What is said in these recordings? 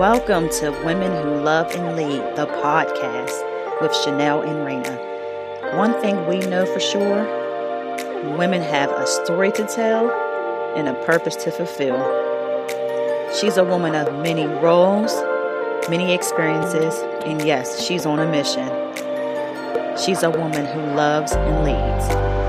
Welcome to Women Who Love and Lead, the podcast with Chanel and Rena. One thing we know for sure women have a story to tell and a purpose to fulfill. She's a woman of many roles, many experiences, and yes, she's on a mission. She's a woman who loves and leads.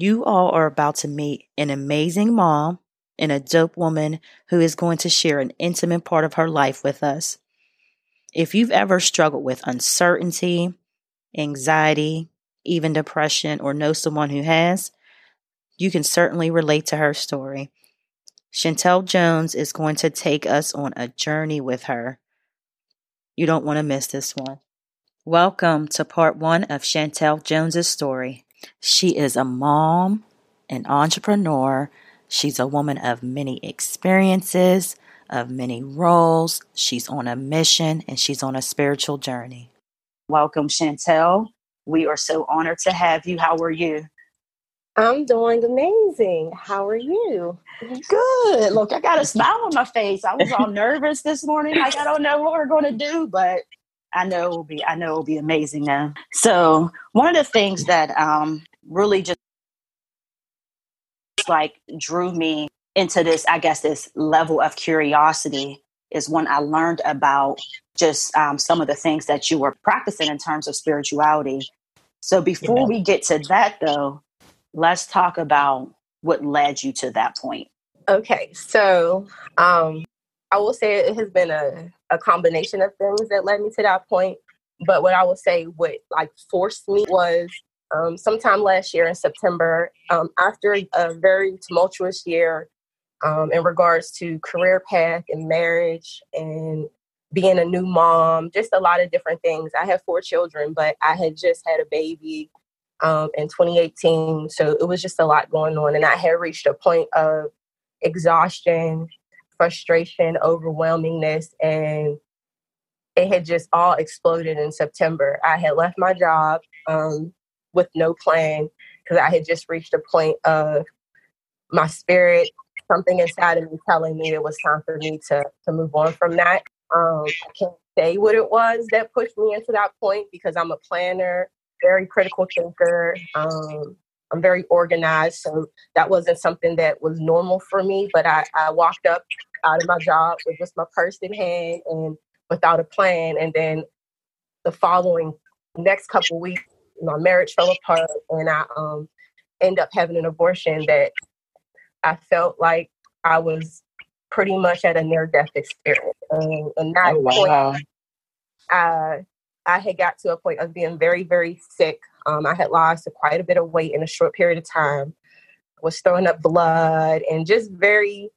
You all are about to meet an amazing mom and a dope woman who is going to share an intimate part of her life with us. If you've ever struggled with uncertainty, anxiety, even depression, or know someone who has, you can certainly relate to her story. Chantel Jones is going to take us on a journey with her. You don't want to miss this one. Welcome to part one of Chantel Jones's story. She is a mom, an entrepreneur. She's a woman of many experiences, of many roles. She's on a mission and she's on a spiritual journey. Welcome, Chantel. We are so honored to have you. How are you? I'm doing amazing. How are you? Good. Look, I got a smile on my face. I was all nervous this morning. Like I don't know what we're going to do, but I know it will be. I know it will be amazing now. So one of the things that um, really just like drew me into this, I guess, this level of curiosity is when I learned about just um, some of the things that you were practicing in terms of spirituality. So before yeah. we get to that, though, let's talk about what led you to that point. Okay, so um, I will say it has been a, a combination of things that led me to that point. But what I will say, what like forced me was um, sometime last year in September, um, after a very tumultuous year um, in regards to career path and marriage and being a new mom, just a lot of different things. I have four children, but I had just had a baby um, in 2018. So it was just a lot going on. And I had reached a point of exhaustion frustration, overwhelmingness, and it had just all exploded in September. I had left my job um, with no plan because I had just reached a point of my spirit, something inside of me telling me it was time for me to to move on from that. Um, I can't say what it was that pushed me into that point because I'm a planner, very critical thinker. Um, I'm very organized, so that wasn't something that was normal for me. But I, I walked up out of my job with just my purse in hand and without a plan. And then the following next couple weeks, my marriage fell apart, and I um end up having an abortion that I felt like I was pretty much at a near death experience. And, and that oh, wow. point, I I had got to a point of being very, very sick. Um, I had lost quite a bit of weight in a short period of time. Was throwing up blood and just very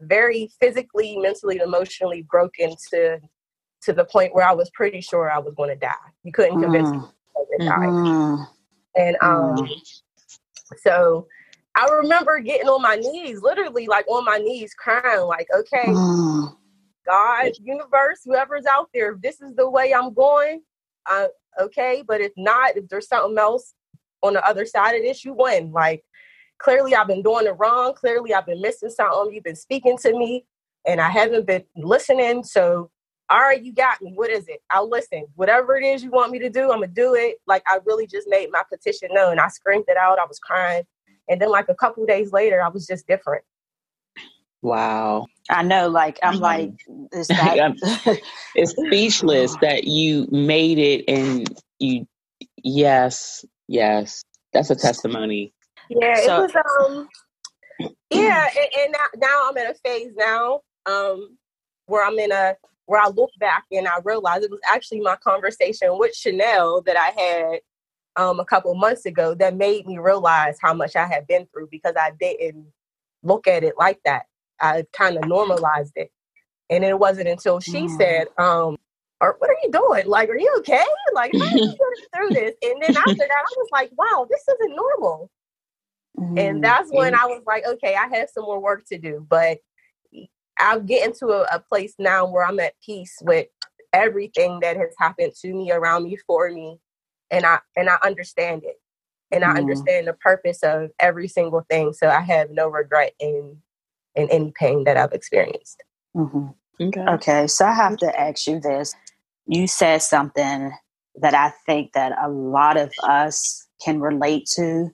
very physically, mentally, emotionally broken to to the point where I was pretty sure I was going to die. You couldn't convince mm. me to die. Mm-hmm. And um, mm. so I remember getting on my knees, literally like on my knees, crying, like, okay, mm. God, universe, whoever's out there, if this is the way I'm going, uh, okay. But if not, if there's something else on the other side of this, you win. Like, clearly I've been doing it wrong. Clearly I've been missing something. You've been speaking to me and I haven't been listening. So, all right, you got me. What is it? I'll listen. Whatever it is you want me to do, I'm going to do it. Like, I really just made my petition known. I screamed it out. I was crying. And then, like, a couple days later, I was just different. Wow. I know, like, I'm mm-hmm. like, is that... it's speechless that you made it and you, yes, yes, that's a testimony. Yeah, so, it was um yeah, and, and now, now, I'm in a phase now um where I'm in a where I look back and I realize it was actually my conversation with Chanel that I had um a couple months ago that made me realize how much I had been through because I didn't look at it like that. I kind of normalized it. And it wasn't until she mm. said, um, or what are you doing? Like, are you okay? Like, how are you getting through this? And then after that, I was like, wow, this isn't normal. Mm-hmm. And that's when I was like, okay, I have some more work to do. But I'm getting to a, a place now where I'm at peace with everything that has happened to me, around me, for me, and I and I understand it. and I mm. understand the purpose of every single thing. So I have no regret in in any pain that I've experienced. Mm-hmm. Okay. Okay. So I have to ask you this. You said something that I think that a lot of us can relate to,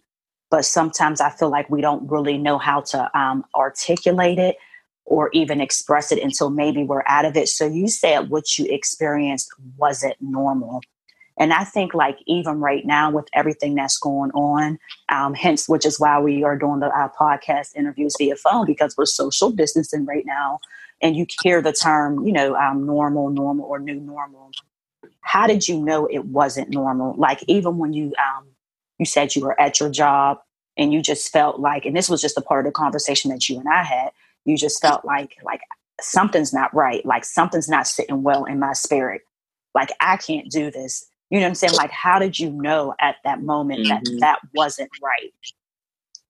but sometimes I feel like we don't really know how to um, articulate it or even express it until maybe we're out of it. So you said what you experienced wasn't normal. And I think, like, even right now, with everything that's going on, um, hence, which is why we are doing the uh, podcast interviews via phone because we're social distancing right now. And you hear the term, you know, um, normal, normal, or new normal. How did you know it wasn't normal? Like, even when you, um, you said you were at your job and you just felt like, and this was just a part of the conversation that you and I had, you just felt like, like something's not right. Like something's not sitting well in my spirit. Like I can't do this you know what I'm saying? Like, how did you know at that moment mm-hmm. that that wasn't right?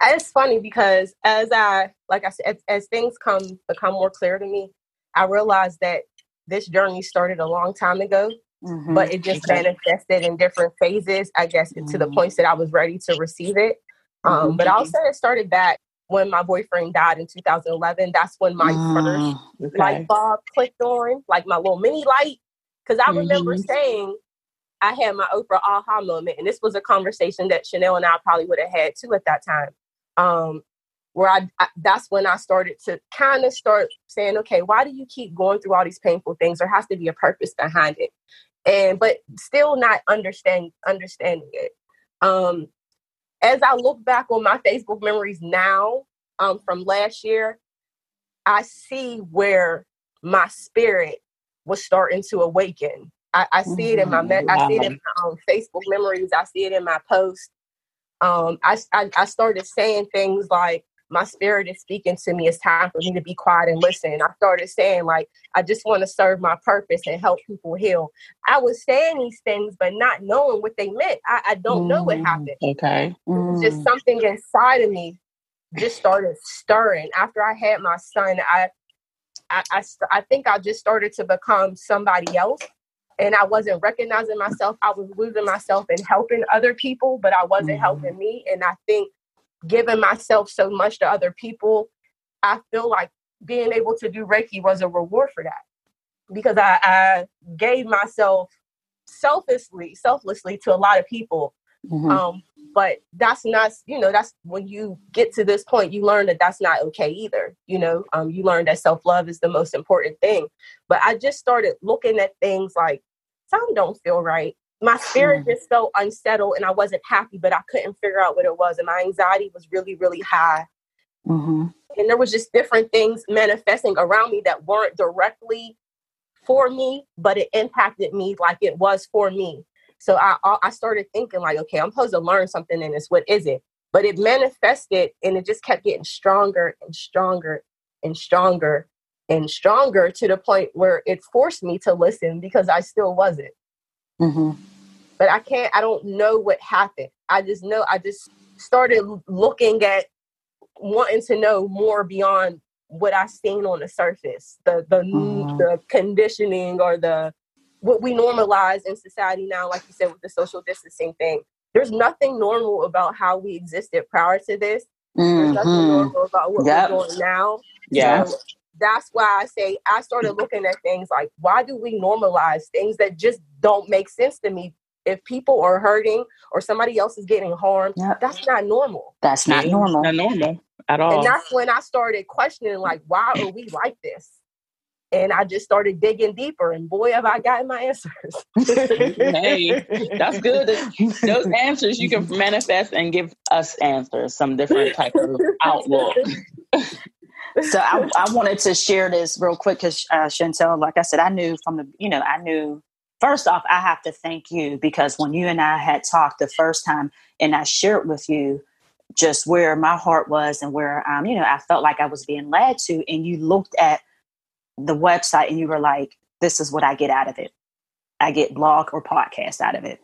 It's funny because as I, like I said, as, as things come become more clear to me, I realized that this journey started a long time ago, mm-hmm. but it just manifested in different phases. I guess mm-hmm. to the mm-hmm. points that I was ready to receive it. Um, mm-hmm. But I'll say it started back when my boyfriend died in 2011. That's when my first mm, okay. light bulb clicked on, like my little mini light. Because I remember mm-hmm. saying I had my Oprah aha moment, and this was a conversation that Chanel and I probably would have had too at that time. Um, where I, I, that's when I started to kind of start saying, okay, why do you keep going through all these painful things? There has to be a purpose behind it, and but still not understand understanding it. Um, as I look back on my Facebook memories now um, from last year, I see where my spirit was starting to awaken I, I see it in my me- I see it in my um, Facebook memories. I see it in my posts. Um, I, I, I started saying things like, "My spirit is speaking to me. It's time for me to be quiet and listen." I started saying like, "I just want to serve my purpose and help people heal." I was saying these things, but not knowing what they meant. I, I don't mm, know what mm, happened. Okay, mm. just something inside of me just started stirring. After I had my son, I I, I, I, think I just started to become somebody else and I wasn't recognizing myself. I was losing myself and helping other people, but I wasn't mm-hmm. helping me. And I think giving myself so much to other people, I feel like being able to do Reiki was a reward for that because I, I gave myself selflessly, selflessly to a lot of people. Mm-hmm. Um, but that's not, you know, that's when you get to this point, you learn that that's not okay either. You know, um, you learn that self love is the most important thing. But I just started looking at things like something don't feel right. My spirit just felt unsettled and I wasn't happy, but I couldn't figure out what it was. And my anxiety was really, really high. Mm-hmm. And there was just different things manifesting around me that weren't directly for me, but it impacted me like it was for me. So I I started thinking like, okay, I'm supposed to learn something in this. What is it? But it manifested and it just kept getting stronger and stronger and stronger and stronger to the point where it forced me to listen because I still wasn't. Mm-hmm. But I can't, I don't know what happened. I just know, I just started looking at wanting to know more beyond what I seen on the surface, the the mm-hmm. the conditioning or the what we normalize in society now, like you said with the social distancing thing. There's nothing normal about how we existed prior to this. Mm-hmm. There's nothing mm-hmm. normal about what yep. we're doing now. Yeah. So that's why I say I started looking at things like why do we normalize things that just don't make sense to me? If people are hurting or somebody else is getting harmed, yep. that's not normal. That's not normal. Not normal at all. And that's when I started questioning like why are we like this? And I just started digging deeper, and boy, have I gotten my answers. hey, that's good. Those answers you can manifest and give us answers, some different type of outlook so I, I, wanted to share this real quick because uh, Chantel, like I said, I knew from the, you know, I knew first off, I have to thank you because when you and I had talked the first time and I shared with you just where my heart was and where, um, you know, I felt like I was being led to, and you looked at the website and you were like, this is what I get out of it. I get blog or podcast out of it.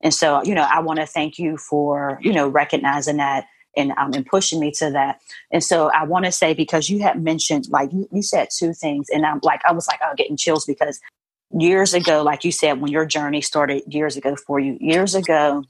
And so, you know, I want to thank you for, you know, recognizing that and um, and pushing me to that. And so I want to say because you had mentioned like you, you said two things, and I'm like I was like oh getting chills because years ago, like you said, when your journey started years ago for you, years ago,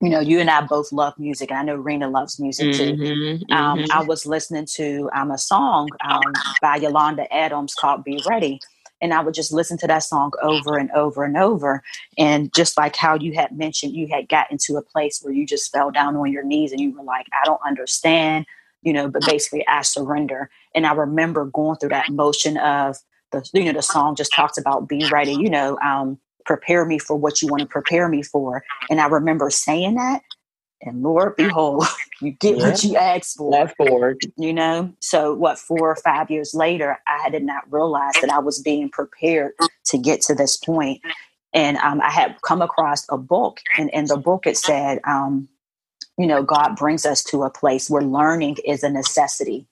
you know, you and I both love music, and I know Rena loves music too. Mm-hmm, um, mm-hmm. I was listening to um, a song um, by Yolanda Adams called "Be Ready," and I would just listen to that song over and over and over. And just like how you had mentioned, you had gotten to a place where you just fell down on your knees and you were like, "I don't understand," you know, but basically, I surrender. And I remember going through that motion of the, you know, the song just talks about be ready, you know. Um, prepare me for what you want to prepare me for. And I remember saying that, and Lord, behold, you get yeah. what you asked for. You know? So, what, four or five years later, I did not realize that I was being prepared to get to this point. And um, I had come across a book, and in the book it said, um, you know, God brings us to a place where learning is a necessity.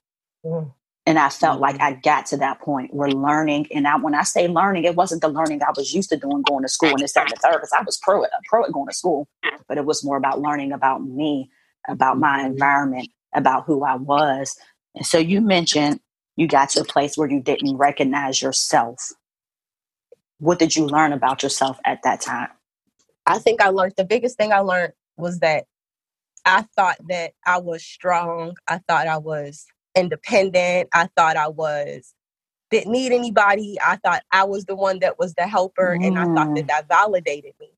Mm. And I felt like mm-hmm. I got to that point where learning, and I, when I say learning, it wasn't the learning I was used to doing going to school and this, that, and the third, because I was pro at, pro at going to school, but it was more about learning about me, about my mm-hmm. environment, about who I was. And so you mentioned you got to a place where you didn't recognize yourself. What did you learn about yourself at that time? I think I learned the biggest thing I learned was that I thought that I was strong. I thought I was independent. I thought I was didn't need anybody. I thought I was the one that was the helper, mm. and I thought that mm. that validated me.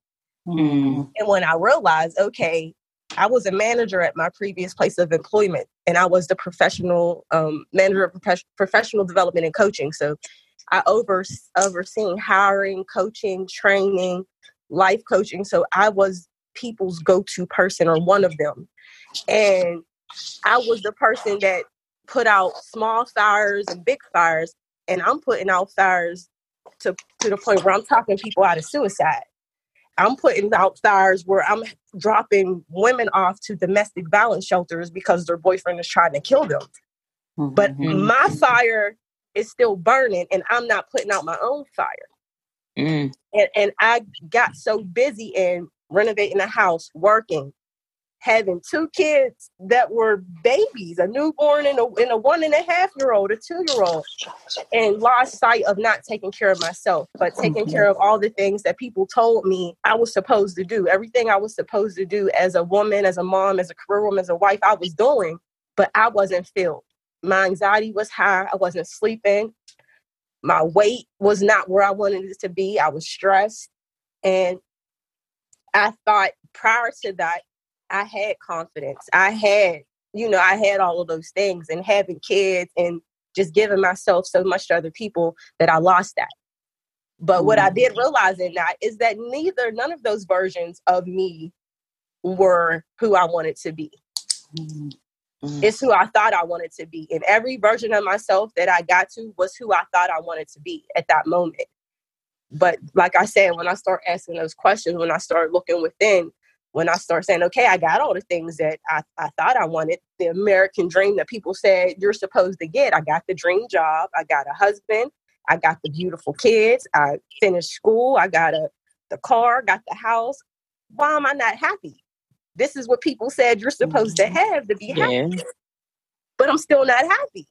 Mm. And when I realized, okay, I was a manager at my previous place of employment, and I was the professional um, manager of prof- professional development and coaching. So I over overseeing hiring, coaching, training, life coaching. So I was people's go-to person or one of them, and I was the person that put out small fires and big fires, and I'm putting out fires to to the point where I'm talking people out of suicide. I'm putting out fires where I'm dropping women off to domestic violence shelters because their boyfriend is trying to kill them. Mm-hmm. But my fire is still burning, and I'm not putting out my own fire. Mm. And, and I got so busy in renovating the house, working, having two kids that were babies, a newborn and a, and a one and a half year old, a two year old, and lost sight of not taking care of myself, but taking mm-hmm. care of all the things that people told me I was supposed to do. Everything I was supposed to do as a woman, as a mom, as a career woman, as a wife, I was doing, but I wasn't filled. My anxiety was high. I wasn't sleeping. My weight was not where I wanted it to be. I was stressed. And I thought prior to that, I had confidence. I had, you know, I had all of those things and having kids and just giving myself so much to other people that I lost that. But what I mm-hmm. did realize in that is that neither, none of those versions of me were who I wanted to be. mm It's who I thought I wanted to be. And every version of myself that I got to was who I thought I wanted to be at that moment. But like I said, when I start asking those questions, when I start looking within, when I start saying, okay, I got all the things that I, I thought I wanted, the American dream that people said you're supposed to get. I got the dream job. I got a husband. I got the beautiful kids. I finished school. I got a the car, got the house. Why am I not happy? This is what people said you're supposed to mm-hmm. have to be happy. But I'm still not happy.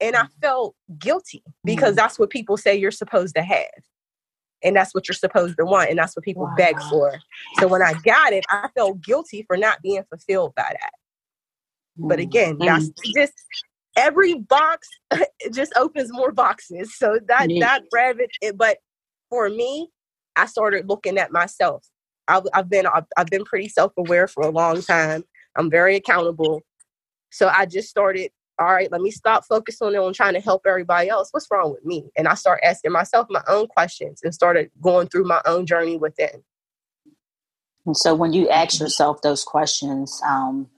And I felt guilty because mm. that's what people say you're supposed to have and that's what you're supposed to want and that's what people wow. beg for so when i got it i felt guilty for not being fulfilled by that but again mm. that's just every box just opens more boxes so that mm. that rabbit it, but for me i started looking at myself I've, I've been I've, I've been pretty self-aware for a long time i'm very accountable so i just started all right, let me stop focusing on trying to help everybody else. What's wrong with me? And I start asking myself my own questions and started going through my own journey within. And so when you ask yourself those questions, um,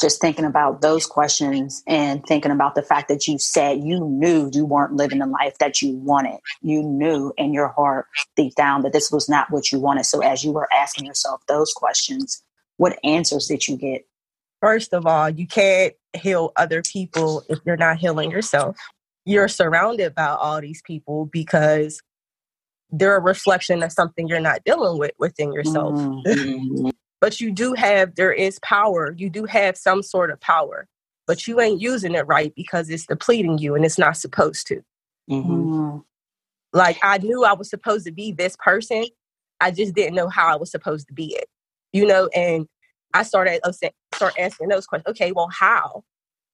just thinking about those questions and thinking about the fact that you said you knew you weren't living the life that you wanted. You knew in your heart deep down that this was not what you wanted. So as you were asking yourself those questions, what answers did you get? First of all, you can't heal other people if you're not healing yourself. You're surrounded by all these people because they're a reflection of something you're not dealing with within yourself. Mm-hmm. but you do have, there is power. You do have some sort of power, but you ain't using it right because it's depleting you and it's not supposed to. Mm-hmm. mm-hmm. Like I knew I was supposed to be this person. I just didn't know how I was supposed to be it. you know, and I started uh, start asking those questions. Okay, well, how?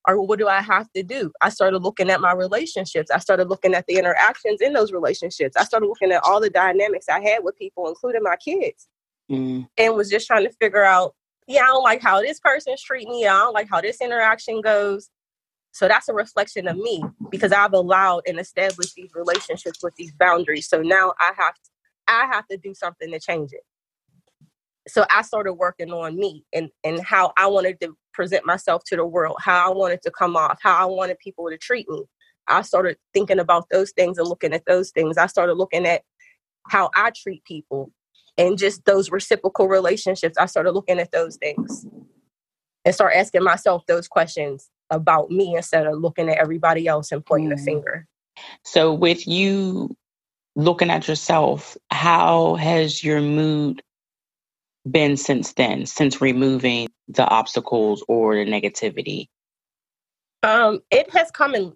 Or what do I have to do? I started looking at my relationships. I started looking at the interactions in those relationships. I started looking at all the dynamics I had with people, including my kids, mm. and was just trying to figure out. Yeah, I don't like how this person's treat me. I don't like how this interaction goes. So that's a reflection of me because I've allowed and established these relationships with these boundaries. So now I have to, I have to do something to change it. So I started working on me and and how I wanted to present myself to the world, how I wanted to come off, how I wanted people to treat me. I started thinking about those things and looking at those things. I started looking at how I treat people and just those reciprocal relationships. I started looking at those things and start asking myself those questions about me instead of looking at everybody else and pointing mm. a finger. So, with you looking at yourself, how has your mood been since then, since removing the obstacles or the negativity? Um, it has come in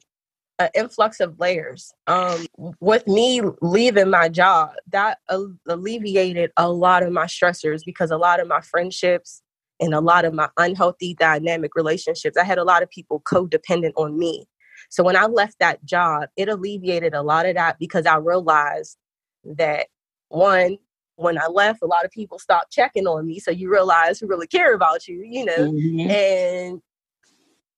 an influx of layers. Um, with me leaving my job, that alleviated a lot of my stressors because a lot of my friendships and a lot of my unhealthy dynamic relationships. I had a lot of people codependent on me. So when I left that job, it alleviated a lot of that because I realized that one, when I left, a lot of people stopped checking on me. So you realize who really care about you, you know. Mm-hmm. And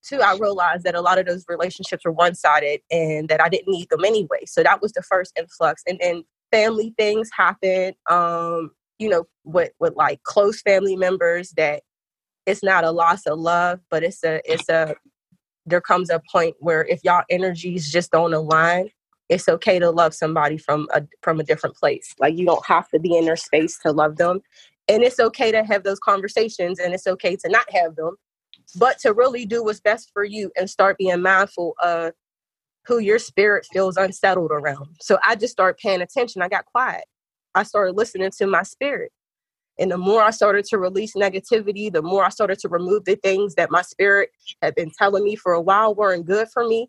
two, I realized that a lot of those relationships were one sided and that I didn't need them anyway. So that was the first influx. And then family things happened, um, you know, with with like close family members that it's not a loss of love, but it's a it's a there comes a point where if y'all energies just don't align, it's okay to love somebody from a from a different place. Like you don't have to be in their space to love them. And it's okay to have those conversations and it's okay to not have them, but to really do what's best for you and start being mindful of who your spirit feels unsettled around. So I just started paying attention. I got quiet. I started listening to my spirit. And the more I started to release negativity, the more I started to remove the things that my spirit had been telling me for a while weren't good for me.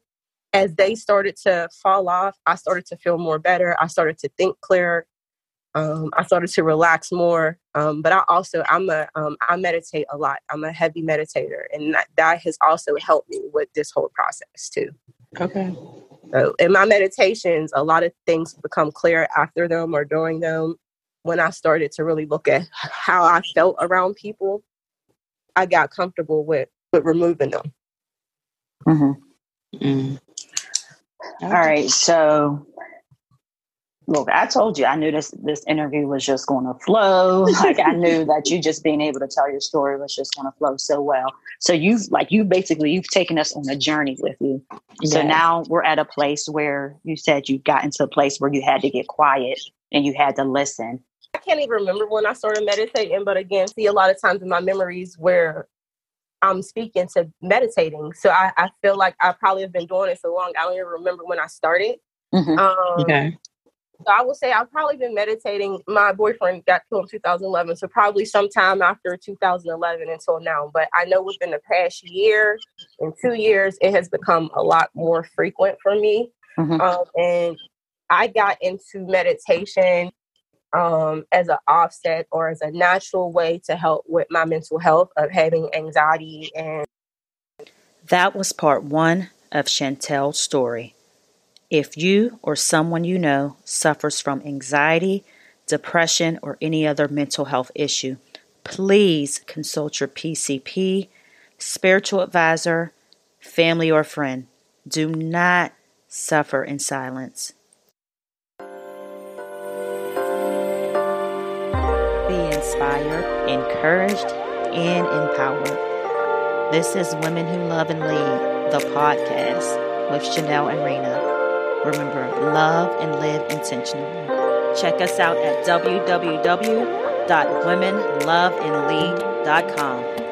As they started to fall off, I started to feel more better. I started to think clearer. Um, I started to relax more. Um, but I also I'm a um, I meditate a lot. I'm a heavy meditator, and that, that has also helped me with this whole process too. Okay. So in my meditations, a lot of things become clear after them or during them when I started to really look at how I felt around people, I got comfortable with with removing them. Mm-hmm. Mm. All right, so look, I told you I knew this this interview was just going to flow. Like I knew that you just being able to tell your story was just going to flow so well. So you've like you basically you've taken us on a journey with you. So now we're at a place where you said you got into a place where you had to get quiet and you had to listen I can't even remember when I started meditating, but again, see a lot of times in my memories where I'm speaking to meditating. So I, I feel like I probably have been doing it so long, I don't even remember when I started. Mm-hmm. Um, okay. So I would say I've probably been meditating. My boyfriend got killed in 2011, so probably sometime after 2011 until now. But I know within the past year and two years, it has become a lot more frequent for me. Mm-hmm. Um, and I got into meditation um, as an offset or as a natural way to help with my mental health of having anxiety and that was part one of Chantel's story. If you or someone you know suffers from anxiety, depression, or any other mental health issue, please consult your PCP, spiritual advisor, family, or friend. Do not suffer in silence. Inspired, encouraged, and empowered. This is Women Who Love and Lead, the podcast with Chanel and Rena. Remember, love and live intentionally. Check us out at www.womenloveandlead.com.